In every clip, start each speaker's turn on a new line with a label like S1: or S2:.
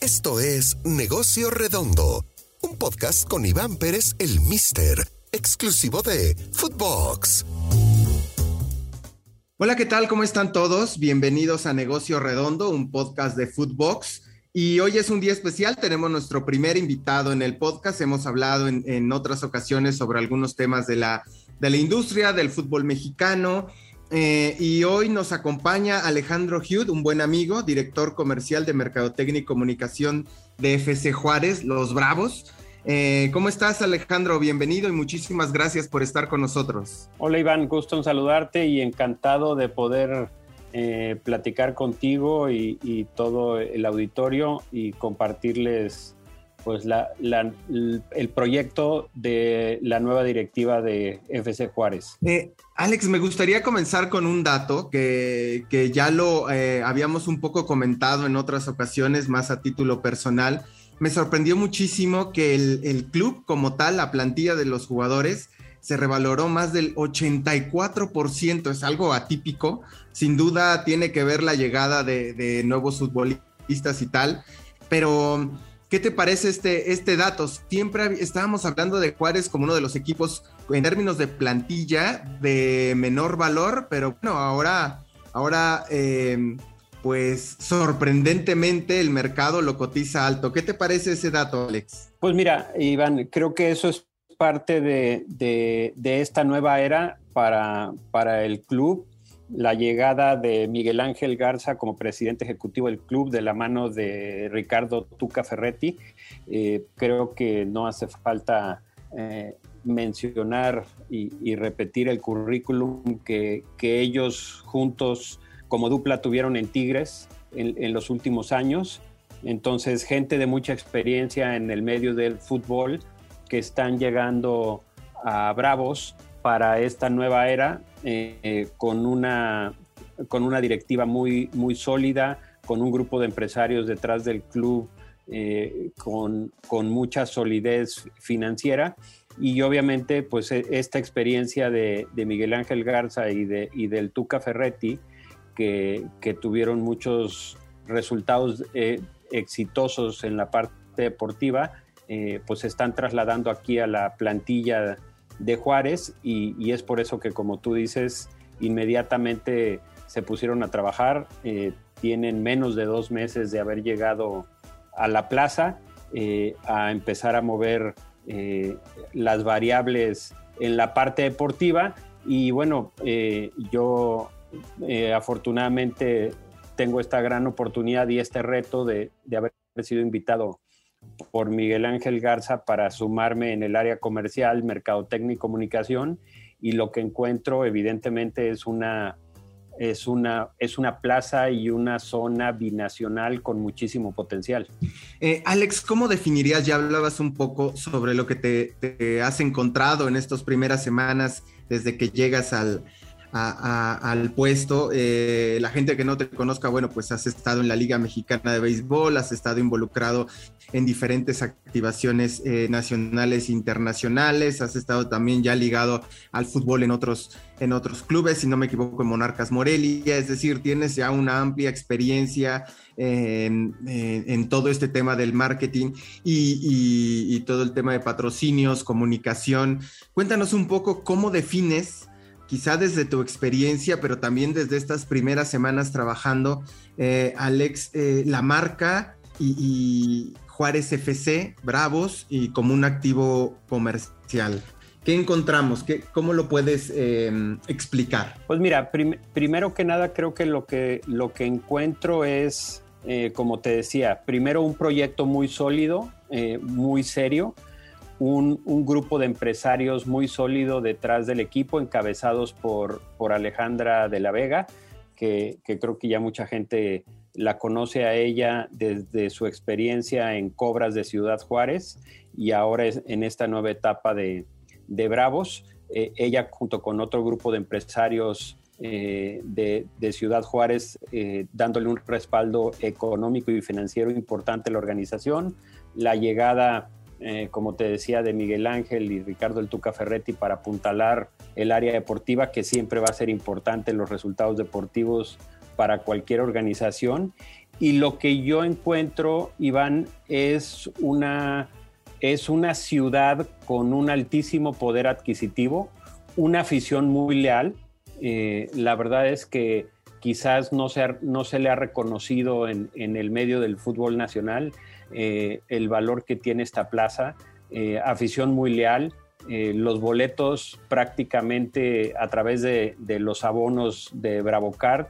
S1: Esto es Negocio Redondo, un podcast con Iván Pérez, el Mister, exclusivo de Footbox.
S2: Hola, ¿qué tal? ¿Cómo están todos? Bienvenidos a Negocio Redondo, un podcast de Footbox. Y hoy es un día especial, tenemos nuestro primer invitado en el podcast. Hemos hablado en, otras ocasiones sobre algunos temas de la, de la industria, del fútbol mexicano. Eh, y hoy nos acompaña Alejandro Hugh, un buen amigo, director comercial de Mercadotecnia y Comunicación de FC Juárez, Los Bravos. Eh, ¿Cómo estás, Alejandro? Bienvenido y muchísimas gracias por estar con nosotros.
S3: Hola, Iván, gusto en saludarte y encantado de poder eh, platicar contigo y, todo el auditorio y compartirles pues el proyecto de la nueva directiva de FC Juárez.
S2: Eh, Alex, me gustaría comenzar con un dato que, ya lo eh, habíamos un poco comentado en otras ocasiones, más a título personal. Me sorprendió muchísimo que el, club como tal, la plantilla de los jugadores, se revaloró más del 84%. Es algo atípico. Sin duda tiene que ver la llegada de nuevos futbolistas y tal. Pero ¿Qué te parece este, este dato? Siempre estábamos hablando de Juárez como uno de los equipos en términos de plantilla de menor valor, pero bueno, ahora, ahora em, pues sorprendentemente el mercado lo cotiza alto. ¿Qué te parece ese dato, Alex?
S3: Pues mira, Iván, creo que eso es parte de, de esta nueva era para, para el club la llegada de Miguel Ángel Garza como presidente ejecutivo del club de la mano de Ricardo Tuca Ferretti. Eh, creo que no hace falta eh, mencionar y, repetir el currículum que, ellos juntos como dupla tuvieron en Tigres en, los últimos años. Entonces, gente de mucha experiencia en el medio del fútbol que están llegando a Bravos para esta nueva era eh, con, una, con una directiva muy, muy sólida, con un grupo de empresarios detrás del club eh, con, mucha solidez financiera. Y obviamente pues e, esta experiencia de, Miguel Ángel Garza y, de, y del Tuca Ferretti que, tuvieron muchos resultados eh, exitosos en la parte deportiva pues se están trasladando aquí a la plantilla de Juárez y, es por eso que, como tú dices, inmediatamente se pusieron a trabajar. Eh, tienen menos de dos meses de haber llegado a la plaza, eh, a empezar a mover eh, las variables en la parte deportiva. Y bueno, yo afortunadamente tengo esta gran oportunidad y este reto de, de haber sido invitado por Miguel Ángel Garza para sumarme en el área comercial, mercadotecnia y comunicación. Y lo que encuentro, evidentemente, es una, es una, es una plaza y una zona binacional con muchísimo potencial.
S2: Eh, Alex, ¿cómo definirías? Ya hablabas un poco sobre lo que te has encontrado en estas primeras semanas desde que llegas al, al puesto. Eh, la gente que no te conozca, bueno, pues has estado en la Liga Mexicana de Béisbol, has estado involucrado en diferentes activaciones eh, nacionales e internacionales, has estado también ya ligado al fútbol en otros, en otros clubes, si no me equivoco, en Monarcas Morelia, es decir, tienes ya una amplia experiencia en, todo este tema del marketing y, y todo el tema de patrocinios, comunicación. Cuéntanos un poco cómo defines quizá desde tu experiencia, pero también desde estas primeras semanas trabajando, eh, Alex, eh, la marca y, Juárez FC, Bravos y como un activo comercial. ¿Qué encontramos? ¿Qué, ¿Cómo lo puedes em, explicar?
S3: Pues mira, primero que nada creo que lo que, lo que encuentro es, eh, como te decía, primero un proyecto muy sólido, muy serio, un, grupo de empresarios muy sólido detrás del equipo, encabezados por, por Alejandra de la Vega, que, creo que ya mucha gente la conoce a ella desde su experiencia en Cobras de Ciudad Juárez y ahora en esta nueva etapa de, Bravos. Eh, ella junto con otro grupo de empresarios eh, de, Ciudad Juárez, eh, dándole un respaldo económico y financiero importante a la organización. La llegada eh, como te decía, de Miguel Ángel y Ricardo El Tuca Ferretti para apuntalar el área deportiva, que siempre va a ser importante en los resultados deportivos para cualquier organización. y lo que yo encuentro, Iván, es una, es una ciudad con un altísimo poder adquisitivo, una afición muy leal. Eh, la verdad es que quizás no se, no se le ha reconocido en, el medio del fútbol nacional eh, el valor que tiene esta plaza. Eh, afición muy leal. los boletos prácticamente a través de, los abonos de Bravocard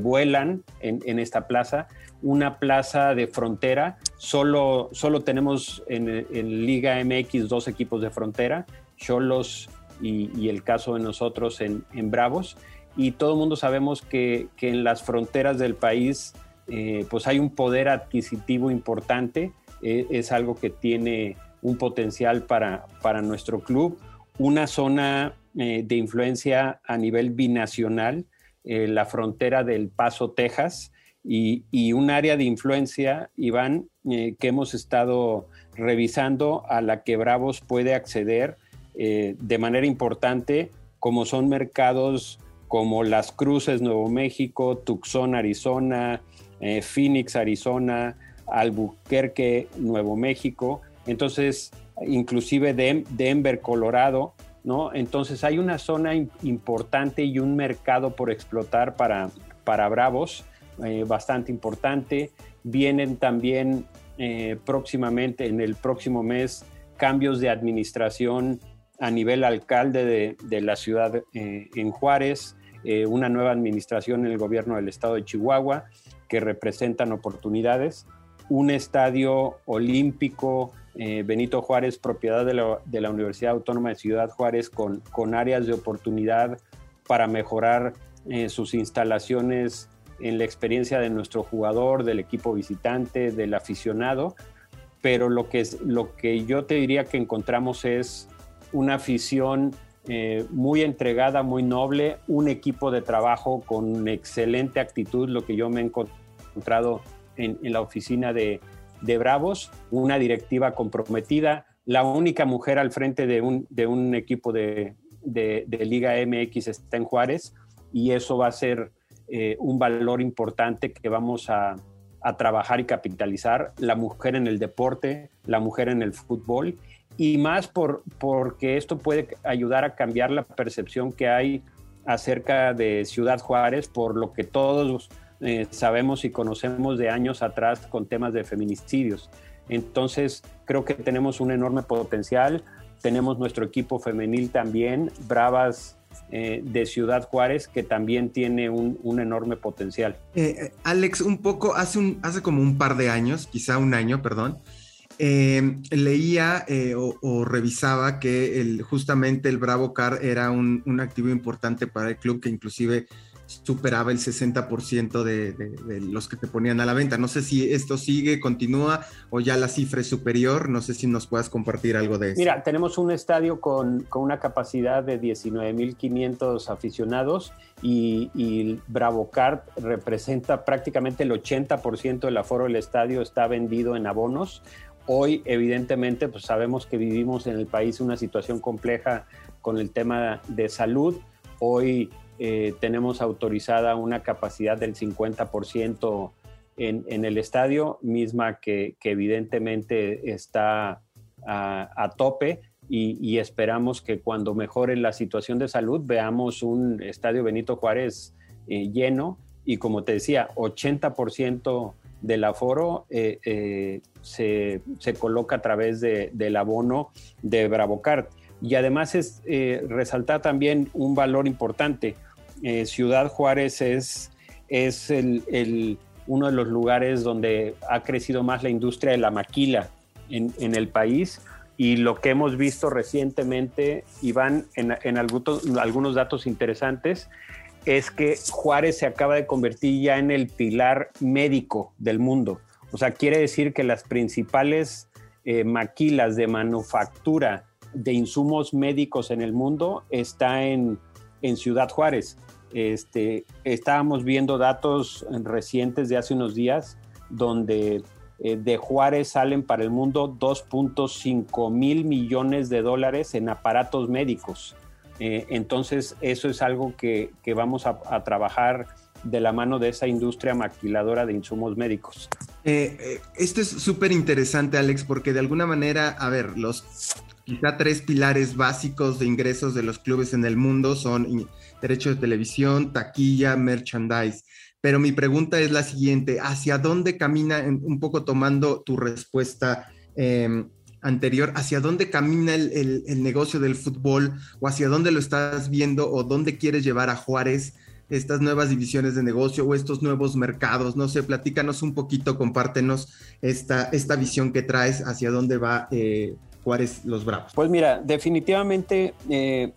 S3: vuelan en, en, esta plaza una plaza de frontera. Solo, solo tenemos en, Liga MX dos equipos de frontera, Cholos y, el caso de nosotros en, Bravos. Y todo el mundo sabemos que, en las fronteras del país eh, pues hay un poder adquisitivo importante. Eh, es algo que tiene un potencial para, para nuestro club. Una zona eh, de influencia a nivel binacional, la frontera del Paso, Texas, y, un área de influencia, Iván, que hemos estado revisando a la que Bravos puede acceder de manera importante, como son mercados como Las Cruces, Nuevo México, Tucson, Arizona, eh, Phoenix, Arizona, Albuquerque, Nuevo México, entonces inclusive Denver, Colorado, ¿no? Entonces hay una zona importante y un mercado por explotar para, para Bravos eh, bastante importante. Vienen también eh, próximamente, en el próximo mes, cambios de administración a nivel alcalde de, la ciudad en Juárez, una nueva administración en el gobierno del estado de Chihuahua que representan oportunidades, un estadio olímpico Benito Juárez, propiedad de la, Universidad Autónoma de Ciudad Juárez, con, con áreas de oportunidad para mejorar sus instalaciones en la experiencia de nuestro jugador, del equipo visitante, del aficionado, pero lo que, es, lo que yo te diría que encontramos es una afición eh, muy entregada, muy noble, un equipo de trabajo con excelente actitud, lo que yo me he encontrado en, la oficina de, Bravos, una directiva comprometida, la única mujer al frente de un, de un equipo de, de, Liga MX está en Juárez y eso va a ser eh, un valor importante que vamos a, trabajar y capitalizar, la mujer en el deporte, la mujer en el fútbol, y más por, porque esto puede ayudar a cambiar la percepción que hay acerca de Ciudad Juárez, por lo que todos eh, sabemos y conocemos de años atrás con temas de feminicidios. Entonces, creo que tenemos un enorme potencial, tenemos nuestro equipo femenil también, Bravas eh, de Ciudad Juárez que también tiene un, enorme potencial.
S2: Eh, eh, Alex, un poco, hace, un, hace como un par de años, quizá un año, perdón, leía o, revisaba que el, justamente el Bravo Car era un, un, activo importante para el club que inclusive superaba el 60% de, los que te ponían a la venta. No sé si esto sigue, continúa o ya la cifra es superior. No sé si nos puedas compartir algo de eso.
S3: Mira, tenemos un estadio con, con una capacidad de 19.500 aficionados y, y BravoCard representa prácticamente el 80% del aforo del estadio está vendido en abonos. Hoy, evidentemente, pues sabemos que vivimos en el país una situación compleja con el tema de salud. Hoy eh, tenemos autorizada una capacidad del 50% en, en, el estadio, misma que, evidentemente está a, tope y, esperamos que cuando mejore la situación de salud veamos un estadio Benito Juárez eh, lleno y como te decía, 80% del aforo eh, se, se, coloca a través de, del abono de Bravocart. Y además es resaltar también un valor importante. Eh, Ciudad Juárez es, es el, uno de los lugares donde ha crecido más la industria de la maquila en, el país y lo que hemos visto recientemente, Iván, en, en algunos, datos interesantes, es que Juárez se acaba de convertir ya en el pilar médico del mundo. O sea, quiere decir que las principales eh, maquilas de manufactura de insumos médicos en el mundo está en, en Ciudad Juárez. Este, estábamos viendo datos recientes de hace unos días donde eh, de Juárez salen para el mundo 2.5 mil millones de dólares en aparatos médicos. Eh, entonces, eso es algo que, vamos a, trabajar de la mano de esa industria maquiladora de insumos médicos.
S2: Eh, esto es súper interesante, Alex, porque de alguna manera, a ver, los quizá tres pilares básicos de ingresos de los clubes en el mundo son derecho de televisión, taquilla, merchandise. Pero mi pregunta es la siguiente, ¿hacia dónde camina, un poco tomando tu respuesta em, anterior, hacia dónde camina el, negocio del fútbol o hacia dónde lo estás viendo o dónde quieres llevar a Juárez estas nuevas divisiones de negocio o estos nuevos mercados? No sé, platícanos un poquito, compártenos esta, esta visión que traes hacia dónde va eh, Los Bravos.
S3: Pues mira, definitivamente eh,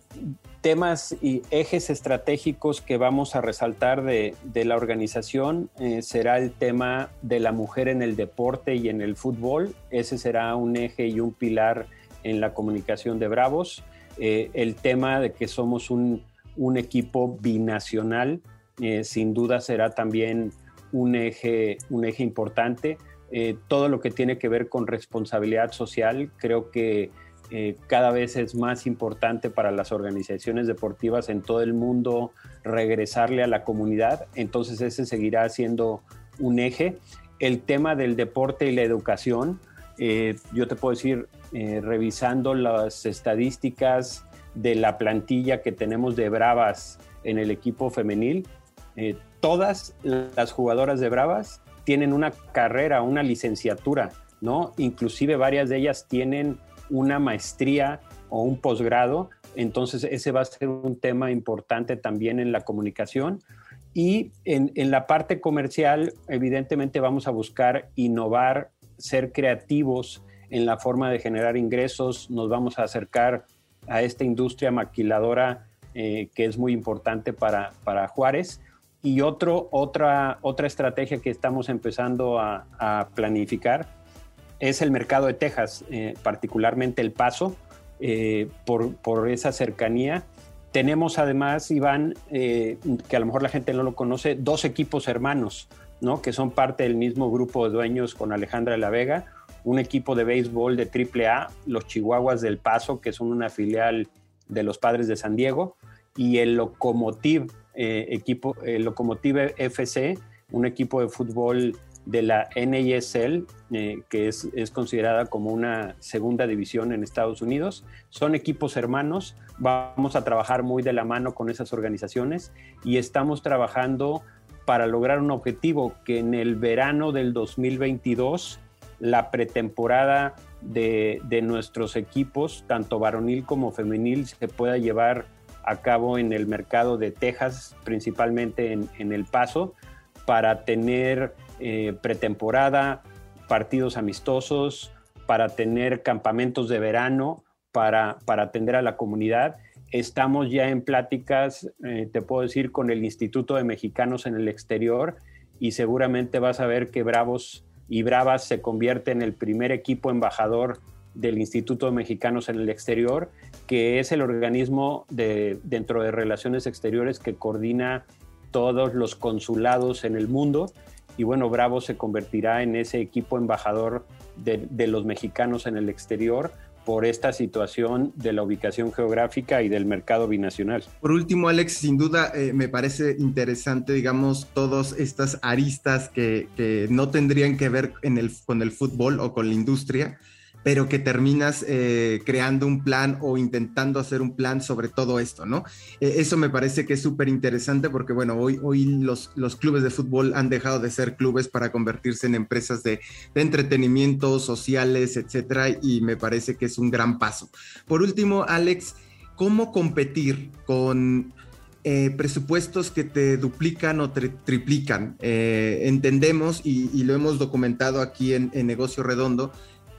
S3: temas y ejes estratégicos que vamos a resaltar de, la organización eh, será el tema de la mujer en el deporte y en el fútbol. Ese será un eje y un pilar en la comunicación de Bravos. Eh, el tema de que somos un, equipo binacional, sin duda será también un eje, un eje importante. Todo lo que tiene que ver con responsabilidad social, creo que eh, cada vez es más importante para las organizaciones deportivas en todo el mundo regresarle a la comunidad, entonces ese seguirá siendo un eje. El tema del deporte y la educación, eh, yo te puedo decir, eh, revisando las estadísticas de la plantilla que tenemos de Bravas en el equipo femenil, todas las jugadoras de Bravas tienen una carrera, una licenciatura, ¿no? Inclusive varias de ellas tienen una maestría o un posgrado. Entonces ese va a ser un tema importante también en la comunicación. Y en, la parte comercial, evidentemente vamos a buscar innovar, ser creativos en la forma de generar ingresos. Nos vamos a acercar a esta industria maquiladora eh, que es muy importante para, para Juárez. Y otro, otra, otra estrategia que estamos empezando a, a planificar es el mercado de Texas, eh, particularmente El Paso, eh, por, esa cercanía. Tenemos además, Iván, eh, que a lo mejor la gente no lo conoce, dos equipos hermanos, ¿no? que son parte del mismo grupo de dueños con Alejandra de la Vega, un equipo de béisbol de AAA, los Chihuahuas del Paso, que son una filial de los Padres de San Diego, y el Locomotive, equipo, el Locomotive FC, un equipo de fútbol de la NASL, eh, que es, considerada como una segunda división en Estados Unidos. Son equipos hermanos, vamos a trabajar muy de la mano con esas organizaciones y estamos trabajando para lograr un objetivo que en el verano del 2022 la pretemporada de, nuestros equipos, tanto varonil como femenil, se pueda llevar a cabo en el mercado de Texas, principalmente en, El Paso, para tener eh, pretemporada, partidos amistosos, para tener campamentos de verano, para, para atender a la comunidad. Estamos ya en pláticas, eh, te puedo decir, con el Instituto de Mexicanos en el exterior y seguramente vas a ver que Bravos y Bravas se convierte en el primer equipo embajador del Instituto de Mexicanos en el exterior, que es el organismo de, dentro de Relaciones Exteriores que coordina todos los consulados en el mundo y bueno, Bravo se convertirá en ese equipo embajador de, los mexicanos en el exterior por esta situación de la ubicación geográfica y del mercado binacional.
S2: Por último, Alex, sin duda eh, me parece interesante, digamos, todas estas aristas que, que, no tendrían que ver en el, con el fútbol o con la industria, pero que terminas eh, creando un plan o intentando hacer un plan sobre todo esto, ¿no? Eh, eso me parece que es súper interesante porque, bueno, hoy, hoy los, los, clubes de fútbol han dejado de ser clubes para convertirse en empresas de, entretenimiento, sociales, etcétera, y me parece que es un gran paso. Por último, Alex, ¿cómo competir con... Eh, presupuestos que te duplican o triplican. entendemos y, lo hemos documentado aquí en, en Negocio Redondo,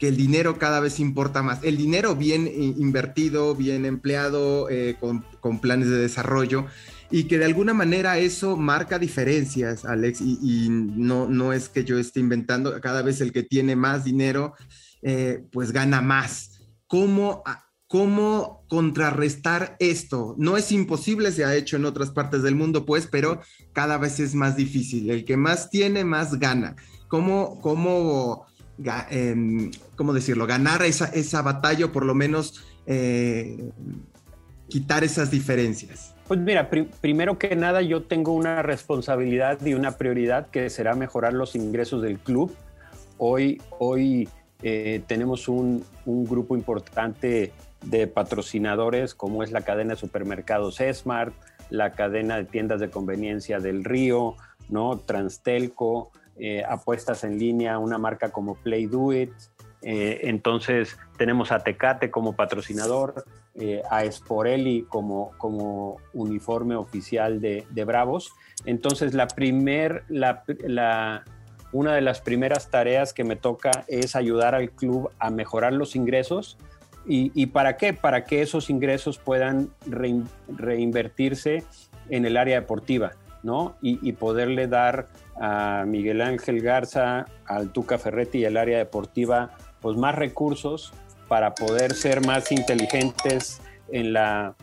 S2: que el dinero cada vez importa más. El dinero bien invertido, bien empleado, eh, con, planes de desarrollo, y que de alguna manera eso marca diferencias, Alex, y, no, no es que yo esté inventando, cada vez el que tiene más dinero, eh, pues gana más. ¿Cómo, ¿Cómo contrarrestar esto? No es imposible, se ha hecho en otras partes del mundo, pues, pero cada vez es más difícil. El que más tiene, más gana. ¿Cómo, cómo Em, ¿cómo decirlo? Ganar esa, esa batalla o por lo menos eh, quitar esas diferencias.
S3: Pues mira, primero que nada yo tengo una responsabilidad y una prioridad que será mejorar los ingresos del club. Hoy, hoy eh, tenemos un, un, grupo importante de patrocinadores como es la cadena de supermercados Smart, la cadena de tiendas de conveniencia del Río, ¿no? Transtelco, eh, apuestas en línea, una marca como Play Do It. Eh, entonces tenemos a Tecate como patrocinador, eh, a Sporelli como, como uniforme oficial de, Bravos. Entonces la primer, la, una de las primeras tareas que me toca es ayudar al club a mejorar los ingresos. ¿Y, para qué? Para que esos ingresos puedan reinvertirse en el área deportiva, ¿no? Y, poderle dar a Miguel Ángel Garza, al Tuca Ferretti y al área deportiva, pues más recursos para poder ser más inteligentes en la,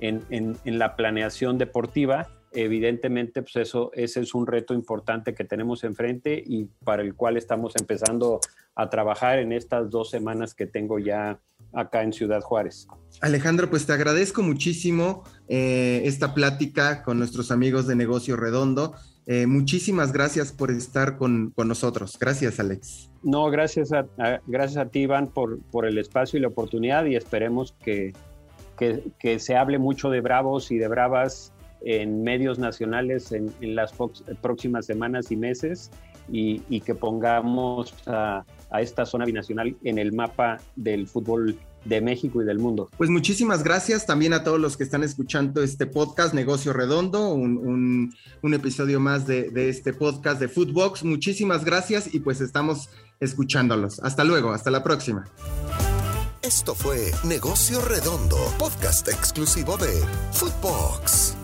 S3: en, en, la planeación deportiva. Evidentemente, pues eso, ese es un reto importante que tenemos enfrente y para el cual estamos empezando a trabajar en estas dos semanas que tengo ya acá en Ciudad Juárez.
S2: Alejandro, pues te agradezco muchísimo eh, esta plática con nuestros amigos de Negocio Redondo. Eh, muchísimas gracias por estar con, nosotros. Gracias, Alex.
S3: No, gracias a, gracias a ti, Iván, por, por, el espacio y la oportunidad y esperemos que, que, se hable mucho de bravos y de bravas en medios nacionales en, las próximas semanas y meses y, y que pongamos a, a esta zona binacional en el mapa del fútbol de México y del mundo.
S2: Pues muchísimas gracias también a todos los que están escuchando este podcast Negocio Redondo, un, episodio más de, de, este podcast de Footbox. Muchísimas gracias y pues estamos escuchándolos. Hasta luego, hasta la próxima.
S1: Esto fue Negocio Redondo, podcast exclusivo de Footbox.